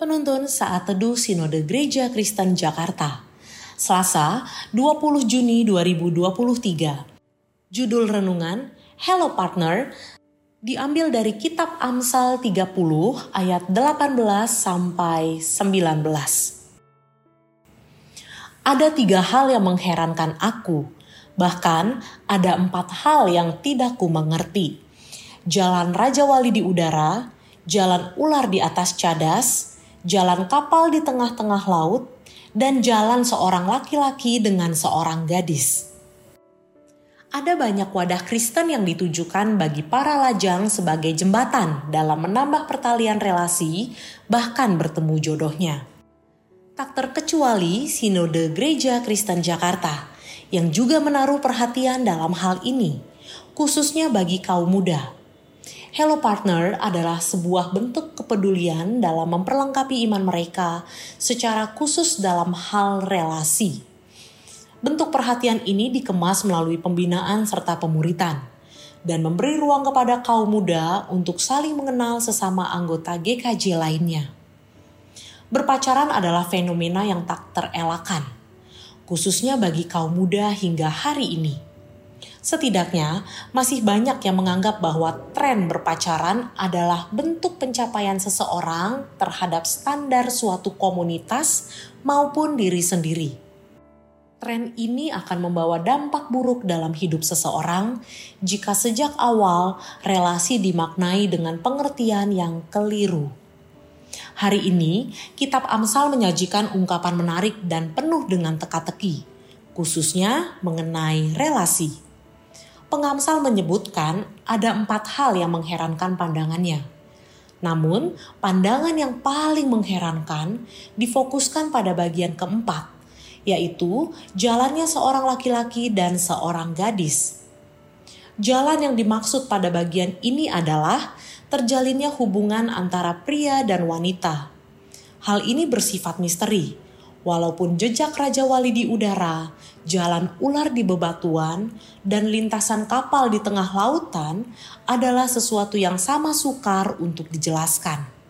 Penuntun Saat Teduh Sinode Gereja Kristen Jakarta. Selasa, 20 Juni 2023. Judul renungan Hello Partner diambil dari kitab Amsal 30 ayat 18 sampai 19. Ada tiga hal yang mengherankan aku, bahkan ada empat hal yang tidak ku mengerti. Jalan Raja Wali di udara, jalan ular di atas cadas, jalan kapal di tengah-tengah laut, dan jalan seorang laki-laki dengan seorang gadis. Ada banyak wadah Kristen yang ditujukan bagi para lajang sebagai jembatan dalam menambah pertalian relasi, bahkan bertemu jodohnya. Tak terkecuali Sinode Gereja Kristen Jakarta yang juga menaruh perhatian dalam hal ini, khususnya bagi kaum muda. Hello Partner adalah sebuah bentuk kepedulian dalam memperlengkapi iman mereka secara khusus dalam hal relasi Bentuk perhatian ini dikemas melalui pembinaan serta pemuritan dan memberi ruang kepada kaum muda untuk saling mengenal sesama anggota GKJ lainnya. Berpacaran adalah fenomena yang tak terelakkan, khususnya bagi kaum muda hingga hari ini. Setidaknya, masih banyak yang menganggap bahwa tren berpacaran adalah bentuk pencapaian seseorang terhadap standar suatu komunitas maupun diri sendiri tren ini akan membawa dampak buruk dalam hidup seseorang jika sejak awal relasi dimaknai dengan pengertian yang keliru. Hari ini, Kitab Amsal menyajikan ungkapan menarik dan penuh dengan teka-teki, khususnya mengenai relasi. Pengamsal menyebutkan ada empat hal yang mengherankan pandangannya. Namun, pandangan yang paling mengherankan difokuskan pada bagian keempat, yaitu jalannya seorang laki-laki dan seorang gadis. Jalan yang dimaksud pada bagian ini adalah terjalinnya hubungan antara pria dan wanita. Hal ini bersifat misteri, walaupun jejak Raja Wali di udara, jalan ular di bebatuan, dan lintasan kapal di tengah lautan adalah sesuatu yang sama sukar untuk dijelaskan.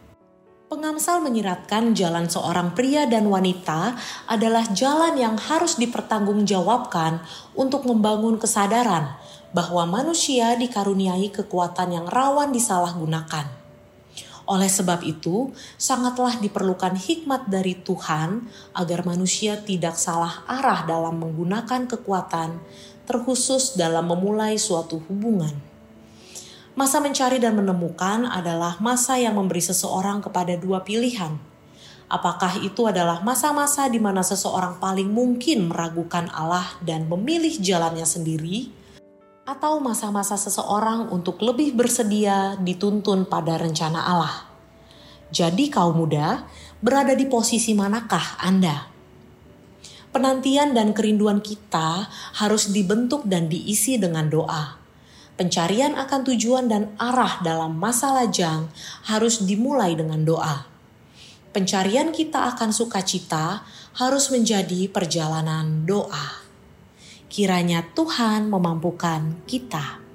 Pengamsal menyiratkan jalan seorang pria dan wanita adalah jalan yang harus dipertanggungjawabkan untuk membangun kesadaran bahwa manusia dikaruniai kekuatan yang rawan disalahgunakan. Oleh sebab itu, sangatlah diperlukan hikmat dari Tuhan agar manusia tidak salah arah dalam menggunakan kekuatan, terkhusus dalam memulai suatu hubungan. Masa mencari dan menemukan adalah masa yang memberi seseorang kepada dua pilihan. Apakah itu adalah masa-masa di mana seseorang paling mungkin meragukan Allah dan memilih jalannya sendiri, atau masa-masa seseorang untuk lebih bersedia dituntun pada rencana Allah? Jadi, kaum muda berada di posisi manakah Anda? Penantian dan kerinduan kita harus dibentuk dan diisi dengan doa Pencarian akan tujuan dan arah dalam masa lajang harus dimulai dengan doa. Pencarian kita akan sukacita harus menjadi perjalanan doa. Kiranya Tuhan memampukan kita.